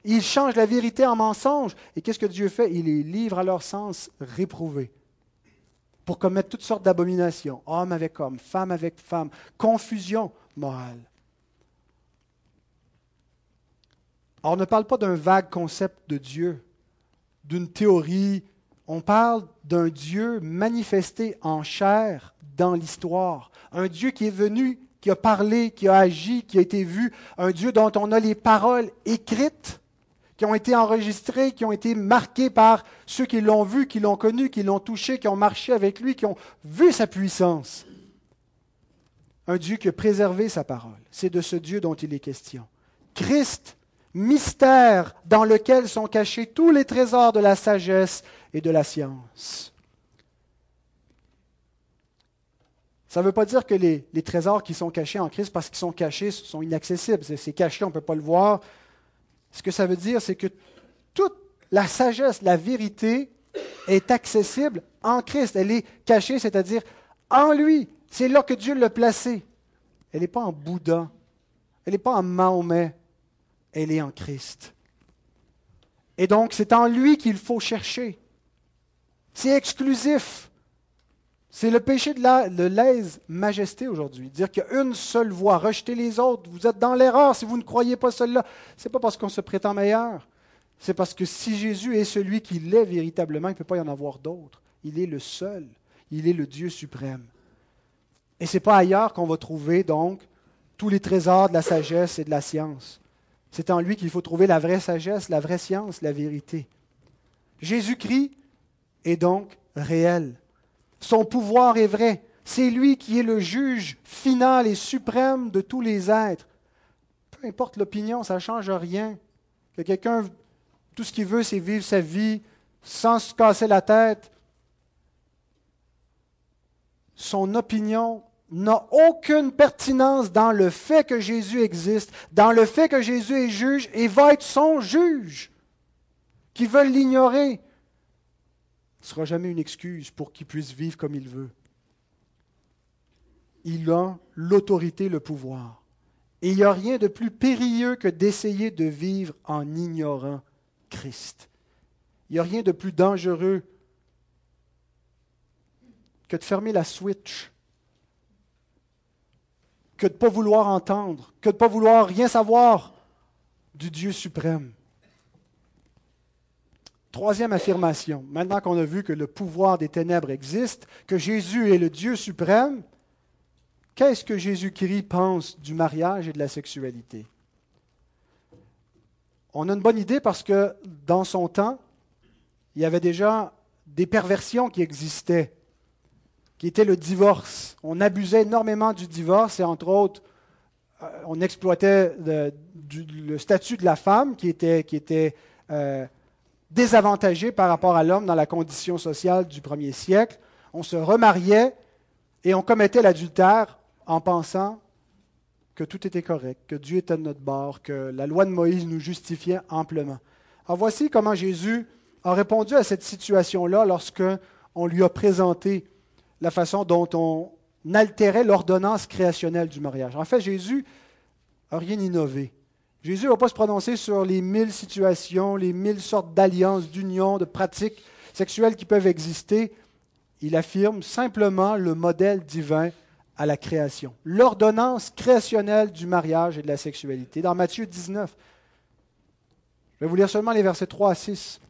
A: Ils changent la vérité en mensonge. Et qu'est-ce que Dieu fait? Il les livre à leur sens réprouvé pour commettre toutes sortes d'abominations, homme avec homme, femme avec femme, confusion morale. Alors, on ne parle pas d'un vague concept de Dieu, d'une théorie. On parle d'un Dieu manifesté en chair dans l'histoire. Un Dieu qui est venu, qui a parlé, qui a agi, qui a été vu. Un Dieu dont on a les paroles écrites qui ont été enregistrés, qui ont été marqués par ceux qui l'ont vu, qui l'ont connu, qui l'ont touché, qui ont marché avec lui, qui ont vu sa puissance. Un Dieu qui a préservé sa parole. C'est de ce Dieu dont il est question. Christ, mystère dans lequel sont cachés tous les trésors de la sagesse et de la science. Ça ne veut pas dire que les, trésors qui sont cachés en Christ, parce qu'ils sont cachés, sont inaccessibles. C'est caché, on ne peut pas le voir. Ce que ça veut dire, c'est que toute la sagesse, la vérité est accessible en Christ. Elle est cachée, c'est-à-dire en lui. C'est là que Dieu l'a placée. Elle n'est pas en Bouddha. Elle n'est pas en Mahomet. Elle est en Christ. Et donc, c'est en lui qu'il faut chercher. C'est exclusif. C'est le péché de l'aise-majesté aujourd'hui. Dire qu'il y a une seule voie, rejeter les autres. Vous êtes dans l'erreur si vous ne croyez pas cela. Ce n'est pas parce qu'on se prétend meilleur. C'est parce que si Jésus est celui qui l'est véritablement, il ne peut pas y en avoir d'autre. Il est le seul. Il est le Dieu suprême. Et ce n'est pas ailleurs qu'on va trouver donc tous les trésors de la sagesse et de la science. C'est en lui qu'il faut trouver la vraie sagesse, la vraie science, la vérité. Jésus-Christ est donc réel. Son pouvoir est vrai. C'est lui qui est le juge final et suprême de tous les êtres. Peu importe l'opinion, ça ne change rien. Que quelqu'un, tout ce qu'il veut, c'est vivre sa vie sans se casser la tête. Son opinion n'a aucune pertinence dans le fait que Jésus existe, dans le fait que Jésus est juge et va être son juge. Qui veulent l'ignorer, ne sera jamais une excuse pour qu'il puisse vivre comme il veut. Il a l'autorité, le pouvoir. Et il n'y a rien de plus périlleux que d'essayer de vivre en ignorant Christ. Il n'y a rien de plus dangereux que de fermer la switch, que de ne pas vouloir entendre, que de ne pas vouloir rien savoir du Dieu suprême. Troisième affirmation, maintenant qu'on a vu que le pouvoir des ténèbres existe, que Jésus est le Dieu suprême, qu'est-ce que Jésus-Christ pense du mariage et de la sexualité? On a une bonne idée parce que dans son temps, il y avait déjà des perversions qui existaient, qui étaient le divorce. On abusait énormément du divorce et entre autres, euh, on exploitait le, statut de la femme qui était, euh, désavantagé par rapport à l'homme dans la condition sociale du premier siècle. On se remariait et on commettait l'adultère en pensant que tout était correct, que Dieu était de notre bord, que la loi de Moïse nous justifiait amplement. Alors voici comment Jésus a répondu à cette situation-là lorsque on lui a présenté la façon dont on altérait l'ordonnance créationnelle du mariage. En fait, Jésus n'a rien innové. Jésus ne va pas se prononcer sur les mille situations, les mille sortes d'alliances, d'unions, de pratiques sexuelles qui peuvent exister. Il affirme simplement le modèle divin à la création, l'ordonnance créationnelle du mariage et de la sexualité. Dans Matthieu 19, je vais vous lire seulement les versets 3 à 6.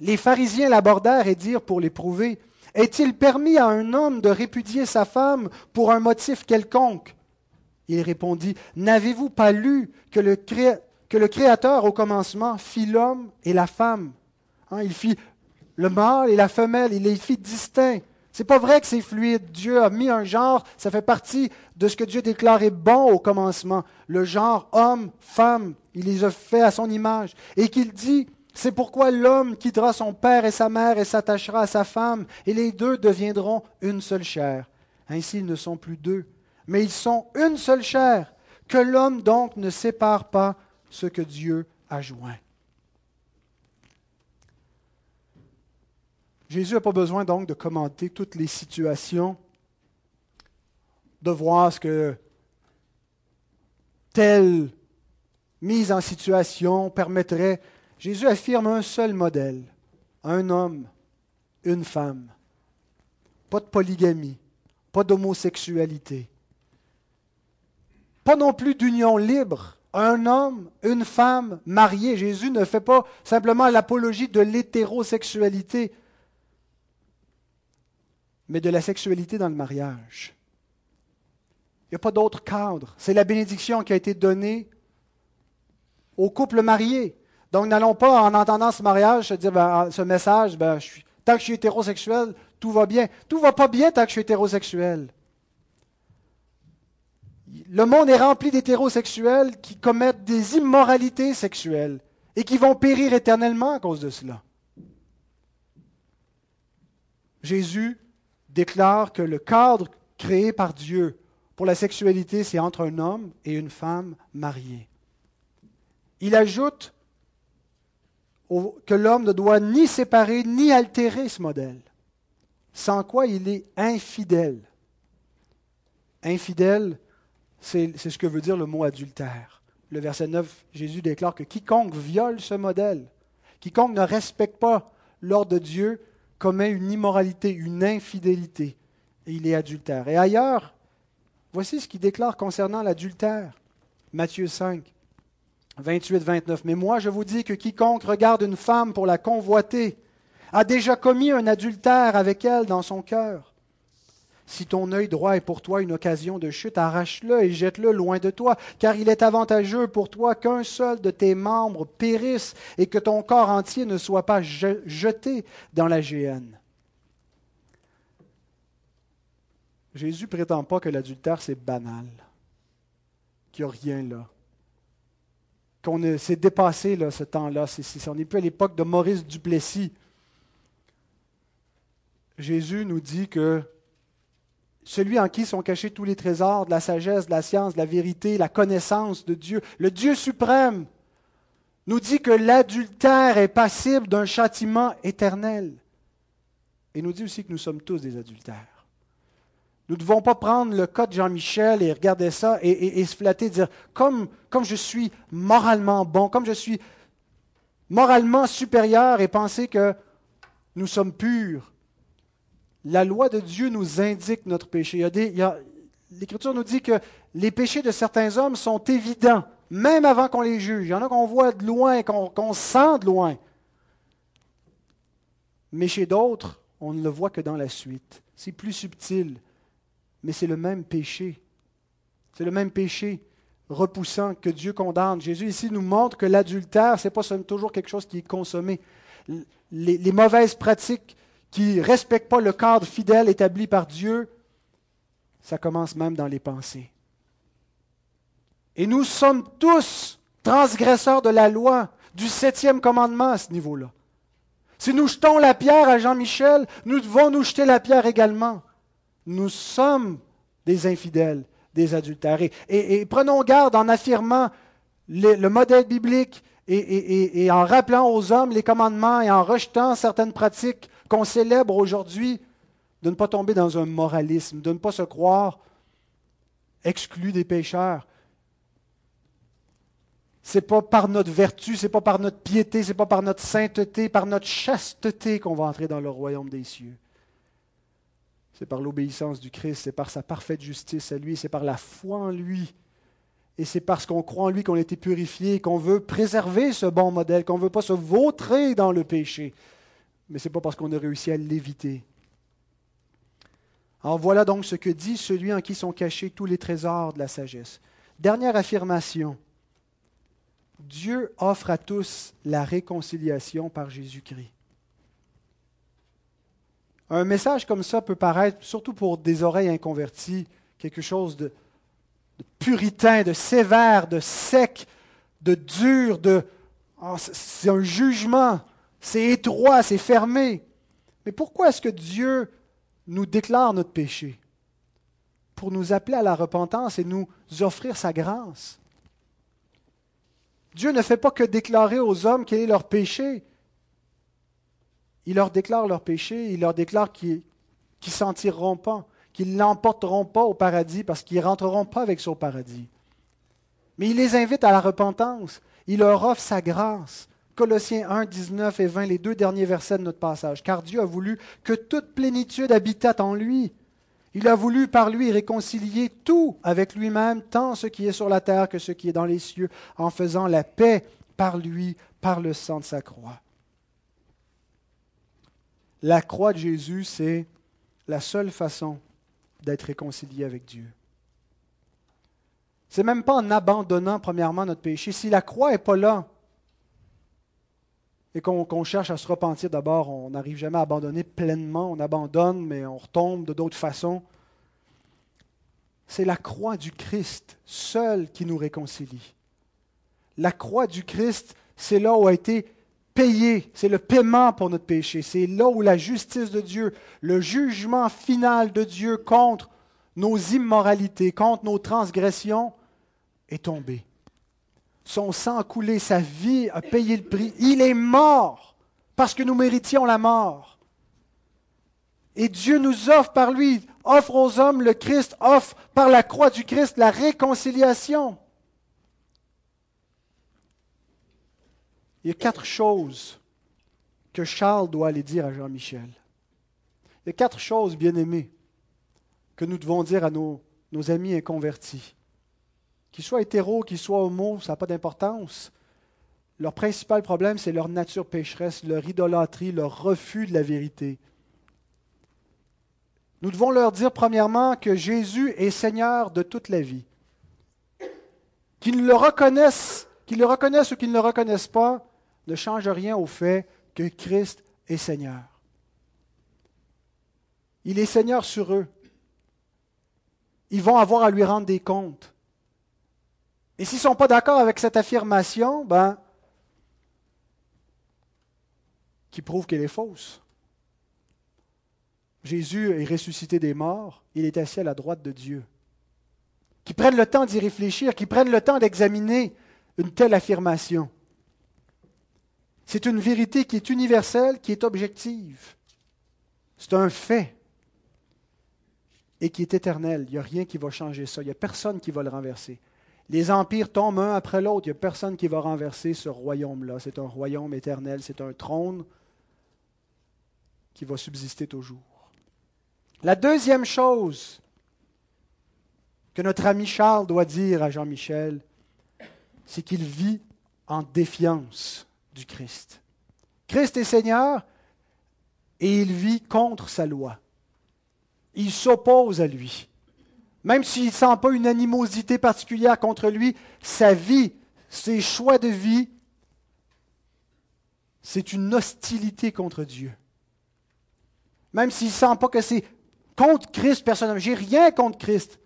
A: Les pharisiens l'abordèrent et dirent pour l'éprouver, Est-il permis à un homme de répudier sa femme pour un motif quelconque? Il répondit, N'avez-vous pas lu que le, Créateur au commencement fit l'homme et la femme? Hein, Il fit le mâle et la femelle, il les fit distincts. C'est pas vrai que c'est fluide. Dieu a mis un genre, ça fait partie de ce que Dieu déclarait bon au commencement. Le genre homme, femme, il les a fait à son image. Et qu'il dit, c'est pourquoi l'homme quittera son père et sa mère et s'attachera à sa femme, et les deux deviendront une seule chair. Ainsi, ils ne sont plus deux, mais ils sont une seule chair, que l'homme donc ne sépare pas ce que Dieu a joint. Jésus n'a pas besoin donc de commenter toutes les situations, de voir ce que telle mise en situation permettrait. Jésus affirme un seul modèle, un homme, une femme. Pas de polygamie, pas d'homosexualité, pas non plus d'union libre. Un homme, une femme mariés. Jésus ne fait pas simplement l'apologie de l'hétérosexualité, mais de la sexualité dans le mariage. Il n'y a pas d'autre cadre. C'est la bénédiction qui a été donnée au couple marié. Donc, n'allons pas, en entendant ce mariage, se dire, ben, ce message, ben, tant que je suis hétérosexuel, tout va bien. Tout va pas bien tant que je suis hétérosexuel. Le monde est rempli d'hétérosexuels qui commettent des immoralités sexuelles et qui vont périr éternellement à cause de cela. Jésus déclare que le cadre créé par Dieu pour la sexualité, c'est entre un homme et une femme mariée. Il ajoute que l'homme ne doit ni séparer ni altérer ce modèle, sans quoi il est infidèle. Infidèle, c'est ce que veut dire le mot adultère. Le verset 9, Jésus déclare que quiconque viole ce modèle, quiconque ne respecte pas l'ordre de Dieu, commet une immoralité, une infidélité, et il est adultère. Et ailleurs, voici ce qu'il déclare concernant l'adultère. Matthieu 5, 28-29. Mais moi, je vous dis que quiconque regarde une femme pour la convoiter a déjà commis un adultère avec elle dans son cœur. Si ton œil droit est pour toi une occasion de chute, arrache-le et jette-le loin de toi, car il est avantageux pour toi qu'un seul de tes membres périsse et que ton corps entier ne soit pas jeté dans la géhenne. Jésus prétend pas que l'adultère c'est banal, qu'il n'y a rien là, qu'on s'est dépassé ce temps-là. on n'est plus à l'époque de Maurice Duplessis. Jésus nous dit que celui en qui sont cachés tous les trésors de la sagesse, de la science, de la vérité, la connaissance de Dieu, le Dieu suprême, nous dit que l'adultère est passible d'un châtiment éternel. Et nous dit aussi que nous sommes tous des adultères. Nous ne devons pas prendre le cas de Jean-Michel et regarder ça et, se flatter, dire comme, comme je suis moralement bon, comme je suis moralement supérieur et penser que nous sommes purs. La loi de Dieu nous indique notre péché. L'Écriture nous dit que les péchés de certains hommes sont évidents, même avant qu'on les juge. Il y en a qu'on voit de loin, qu'on sent de loin. Mais chez d'autres, on ne le voit que dans la suite. C'est plus subtil, mais c'est le même péché. C'est le même péché repoussant que Dieu condamne. Jésus ici nous montre que l'adultère, ce n'est pas toujours quelque chose qui est consommé. Les, les mauvaises pratiques qui ne respectent pas le cadre fidèle établi par Dieu, ça commence même dans les pensées. Et nous sommes tous transgresseurs de la loi, du septième commandement à ce niveau-là. Si nous jetons la pierre à Jean-Michel, nous devons nous jeter la pierre également. Nous sommes des infidèles, des adultères. Et, prenons garde en affirmant le, modèle biblique et, en rappelant aux hommes les commandements et en rejetant certaines pratiques qu'on célèbre aujourd'hui, de ne pas tomber dans un moralisme, de ne pas se croire exclu des pécheurs, n'est pas par notre vertu, c'est pas par notre piété, c'est pas par notre sainteté, par notre chasteté qu'on va entrer dans le royaume des cieux. C'est par l'obéissance du Christ, c'est par sa parfaite justice à lui, c'est par la foi en lui. Et c'est parce qu'on croit en lui qu'on a été purifié, qu'on veut préserver ce bon modèle, qu'on ne veut pas se vautrer dans le péché. Mais ce n'est pas parce qu'on a réussi à l'éviter. Alors voilà donc ce que dit celui en qui sont cachés tous les trésors de la sagesse. Dernière affirmation. Dieu offre à tous la réconciliation par Jésus-Christ. Un message comme ça peut paraître, surtout pour des oreilles inconverties, quelque chose de, puritain, de sévère, de sec, de dur, de... Ah, c'est un jugement, c'est étroit, c'est fermé. Mais pourquoi est-ce que Dieu nous déclare notre péché? Pour nous appeler à la repentance et nous offrir sa grâce. Dieu ne fait pas que déclarer aux hommes quel est leur péché. Il leur déclare leur péché, il leur déclare qu'ils ne s'en tireront pas, qu'ils ne l'emporteront pas au paradis parce qu'ils ne rentreront pas avec son paradis. Mais il les invite à la repentance. Il leur offre sa grâce. Colossiens 1, 19 et 20, les deux derniers versets de notre passage. Car Dieu a voulu que toute plénitude habitât en lui il a voulu par lui réconcilier tout avec lui-même, tant ce qui est sur la terre que ce qui est dans les cieux, en faisant la paix par lui, par le sang de sa croix. La croix de Jésus, c'est la seule façon d'être réconcilié avec Dieu. C'est même pas en abandonnant premièrement notre péché. Si la croix n'est pas là et qu'on cherche à se repentir d'abord, on n'arrive jamais à abandonner pleinement. On abandonne, mais on retombe de d'autres façons. C'est la croix du Christ seule qui nous réconcilie. La croix du Christ, c'est là où a été payé, c'est le paiement pour notre péché. C'est là où la justice de Dieu, le jugement final de Dieu contre nos immoralités, contre nos transgressions, est tombé son sang a coulé, sa vie a payé le prix. Il est mort parce que nous méritions la mort. Et Dieu nous offre par lui, offre aux hommes le Christ, offre par la croix du Christ la réconciliation. Il y a quatre choses que Charles doit aller dire à Jean-Michel. Il y a quatre choses, bien aimées, que nous devons dire à nos amis inconvertis. Qu'ils soient hétéros, qu'ils soient homo, ça n'a pas d'importance. Leur principal problème, c'est leur nature pécheresse, leur idolâtrie, leur refus de la vérité. Nous devons leur dire premièrement que Jésus est Seigneur de toute la vie. Qu'ils le reconnaissent, qu'ils le reconnaissent ou qu'ils ne le reconnaissent pas, ne change rien au fait que Christ est Seigneur. Il est Seigneur sur eux. Ils vont avoir à lui rendre des comptes. Et s'ils ne sont pas d'accord avec cette affirmation, ben, qui prouve qu'elle est fausse. Jésus est ressuscité des morts, il est assis à la droite de Dieu. Qui prennent le temps d'y réfléchir, qui prennent le temps d'examiner une telle affirmation. C'est une vérité qui est universelle, qui est objective. C'est un fait. et qui est éternel. Il n'y a rien qui va changer ça. Il n'y a personne qui va le renverser. Les empires tombent un après l'autre. Il n'y a personne qui va renverser ce royaume-là. C'est un royaume éternel. C'est un trône qui va subsister toujours. La deuxième chose que notre ami Charles doit dire à Jean-Michel, c'est qu'il vit en défiance du Christ. Christ est Seigneur et il vit contre sa loi. Il s'oppose à lui. Même s'il ne sent pas une animosité particulière contre lui, sa vie, ses choix de vie, c'est une hostilité contre Dieu. Même s'il ne sent pas que c'est contre Christ personnellement. J'ai rien contre Christ.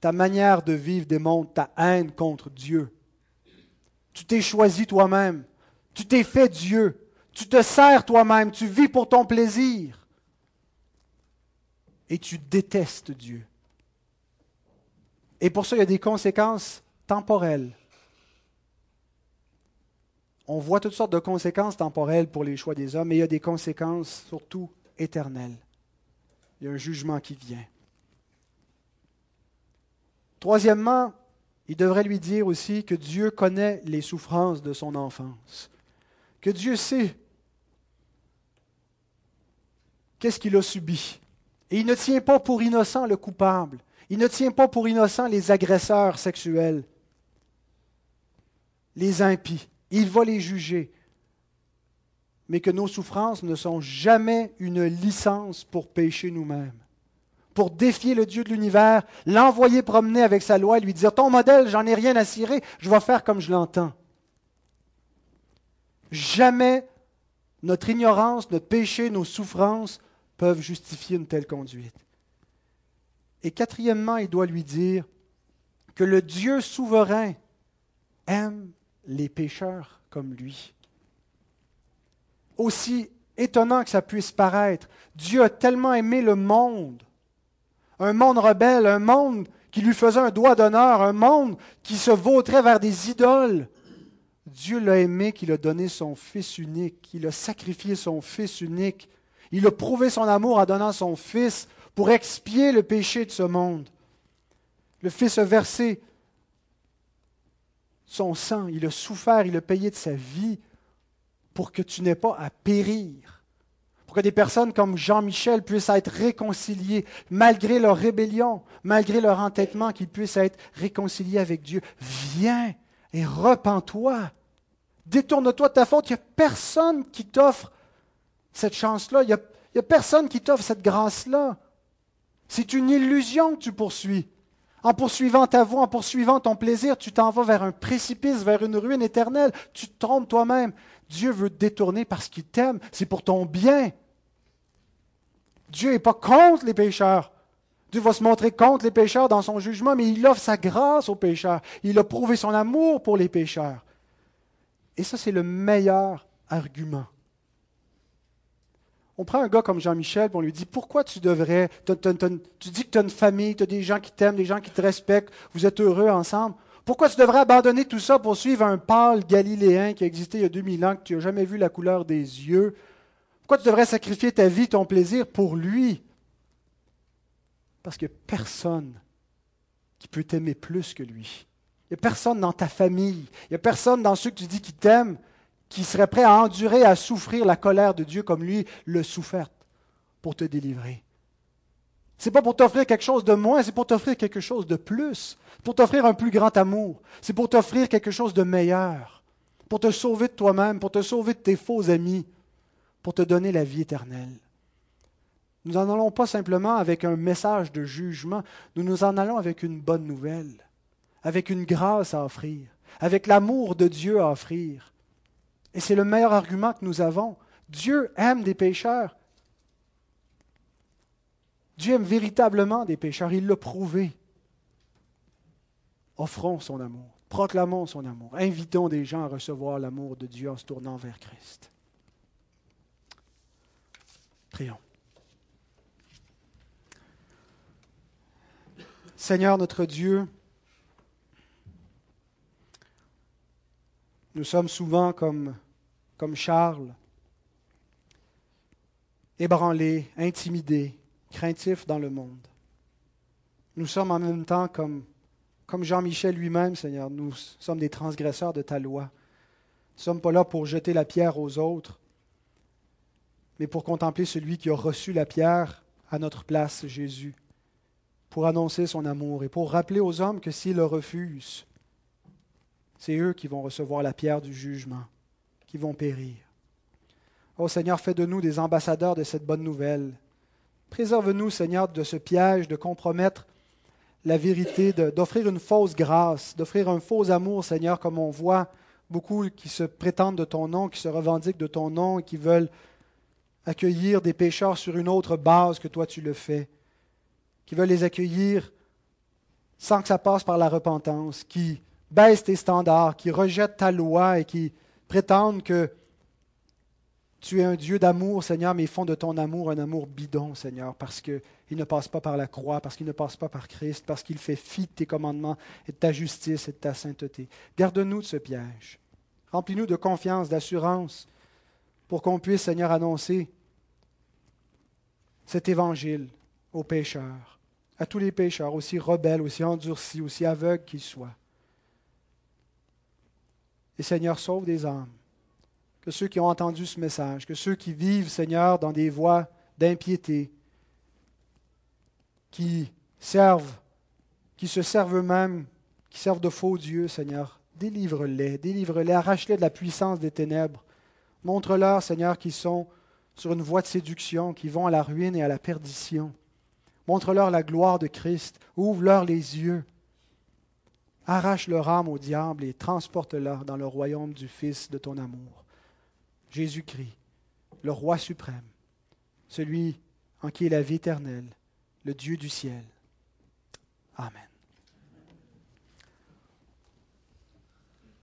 A: Ta manière de vivre démontre ta haine contre Dieu. Tu t'es choisi toi-même. Tu t'es fait Dieu. Tu te sers toi-même. Tu vis pour ton plaisir. Et tu détestes Dieu. Et pour ça, il y a des conséquences temporelles. On voit toutes sortes de conséquences temporelles pour les choix des hommes, mais il y a des conséquences surtout éternelles. Il y a un jugement qui vient. Troisièmement, il devrait lui dire aussi que Dieu connaît les souffrances de son enfance, que Dieu sait qu'est-ce qu'il a subi. Et il ne tient pas pour innocent le coupable. Il ne tient pas pour innocent les agresseurs sexuels, les impies. Il va les juger. Mais que nos souffrances ne sont jamais une licence pour pécher nous-mêmes pour défier le Dieu de l'univers, l'envoyer promener avec sa loi et lui dire Ton modèle, j'en ai rien à cirer, je vais faire comme je l'entends. Jamais notre ignorance, notre péché, nos souffrances peuvent justifier une telle conduite. Et quatrièmement, il doit lui dire que le Dieu souverain aime les pécheurs comme lui. Aussi étonnant que ça puisse paraître, Dieu a tellement aimé le monde un monde rebelle, un monde qui lui faisait un doigt d'honneur, un monde qui se vautrait vers des idoles. Dieu l'a aimé, qu'il a donné son Fils unique, qu'il a sacrifié son Fils unique. Il a prouvé son amour en donnant son Fils pour expier le péché de ce monde. Le Fils a versé son sang, il a souffert, il a payé de sa vie pour que tu n'aies pas à périr pour que des personnes comme Jean-Michel puissent être réconciliées, malgré leur rébellion, malgré leur entêtement, qu'ils puissent être réconciliés avec Dieu. Viens et repens-toi. Détourne-toi de ta faute. Il n'y a personne qui t'offre cette chance-là. Il n'y a, a, personne qui t'offre cette grâce-là. C'est une illusion que tu poursuis. En poursuivant ta voie, en poursuivant ton plaisir, tu t'en vas vers un précipice, vers une ruine éternelle. Tu te trompes toi-même. Dieu veut te détourner parce qu'il t'aime. C'est pour ton bien. Dieu n'est pas contre les pécheurs. Dieu va se montrer contre les pécheurs dans son jugement, mais il offre sa grâce aux pécheurs. Il a prouvé son amour pour les pécheurs. Et ça, c'est le meilleur argument. On prend un gars comme Jean-Michel, on lui dit Pourquoi tu devrais. tu dis que tu as une famille, tu as des gens qui t'aiment, des gens qui te respectent, vous êtes heureux ensemble. Pourquoi tu devrais abandonner tout ça pour suivre un pâle galiléen qui a existé il y a 2000 ans, que tu n'as jamais vu la couleur des yeux? Pourquoi tu devrais sacrifier ta vie, ton plaisir pour lui? Parce a personne qui peut t'aimer plus que lui. Il n'y a personne dans ta famille, il n'y a personne dans ceux que tu dis qui t'aiment qui serait prêt à endurer, à souffrir la colère de Dieu comme lui le souffert pour te délivrer. C'est pas pour t'offrir quelque chose de moins, c'est pour t'offrir quelque chose de plus, pour t'offrir un plus grand amour, c'est pour t'offrir quelque chose de meilleur, pour te sauver de toi-même, pour te sauver de tes faux amis, pour te donner la vie éternelle. Nous n'en allons pas simplement avec un message de jugement, nous nous en allons avec une bonne nouvelle, avec une grâce à offrir, avec l'amour de Dieu à offrir. Et c'est le meilleur argument que nous avons. Dieu aime des pécheurs. Dieu aime véritablement des pécheurs, il l'a prouvé. Offrons son amour, proclamons son amour, invitons des gens à recevoir l'amour de Dieu en se tournant vers Christ. Prions. Seigneur notre Dieu, nous sommes souvent comme, comme Charles, ébranlés, intimidés, craintif dans le monde. Nous sommes en même temps comme, comme Jean-Michel lui-même, Seigneur, nous sommes des transgresseurs de ta loi. Nous ne sommes pas là pour jeter la pierre aux autres, mais pour contempler celui qui a reçu la pierre à notre place, Jésus, pour annoncer son amour et pour rappeler aux hommes que s'ils le refusent, c'est eux qui vont recevoir la pierre du jugement, vont périr. Ô Seigneur, fais de nous des ambassadeurs de cette bonne nouvelle. Préserve-nous, Seigneur, de ce piège de compromettre la vérité, d'offrir une fausse grâce, d'offrir un faux amour, Seigneur, comme on voit beaucoup qui se prétendent de ton nom, qui se revendiquent de ton nom et qui veulent accueillir des pécheurs sur une autre base que toi tu le fais, qui veulent les accueillir sans que ça passe par la repentance, qui baissent tes standards, qui rejettent ta loi et qui prétendent que tu es un Dieu d'amour, Seigneur, mais font de ton amour un amour bidon, Seigneur, parce qu'il ne passe pas par la croix, parce qu'il ne passe pas par Christ, parce qu'il fait fi de tes commandements et de ta justice et de ta sainteté. Garde-nous de ce piège. Remplis-nous de confiance, d'assurance, pour qu'on puisse, Seigneur, annoncer cet évangile aux pécheurs, à tous les pécheurs, aussi rebelles, aussi endurcis, aussi aveugles qu'ils soient. Et Seigneur, sauve des âmes. Que ceux qui ont entendu ce message, que ceux qui vivent, Seigneur, dans des voies d'impiété, qui servent, qui se servent eux-mêmes, qui servent de faux dieux, Seigneur, délivre-les, délivre-les, arrache-les de la puissance des ténèbres. Montre-leur, Seigneur, qu'ils sont sur une voie de séduction, qui vont à la ruine et à la perdition. Montre-leur la gloire de Christ, ouvre-leur les yeux Arrache leur âme au diable et transporte-la dans le royaume du Fils de ton amour. Jésus-Christ, le roi suprême, celui en qui est la vie éternelle, le Dieu du ciel. Amen.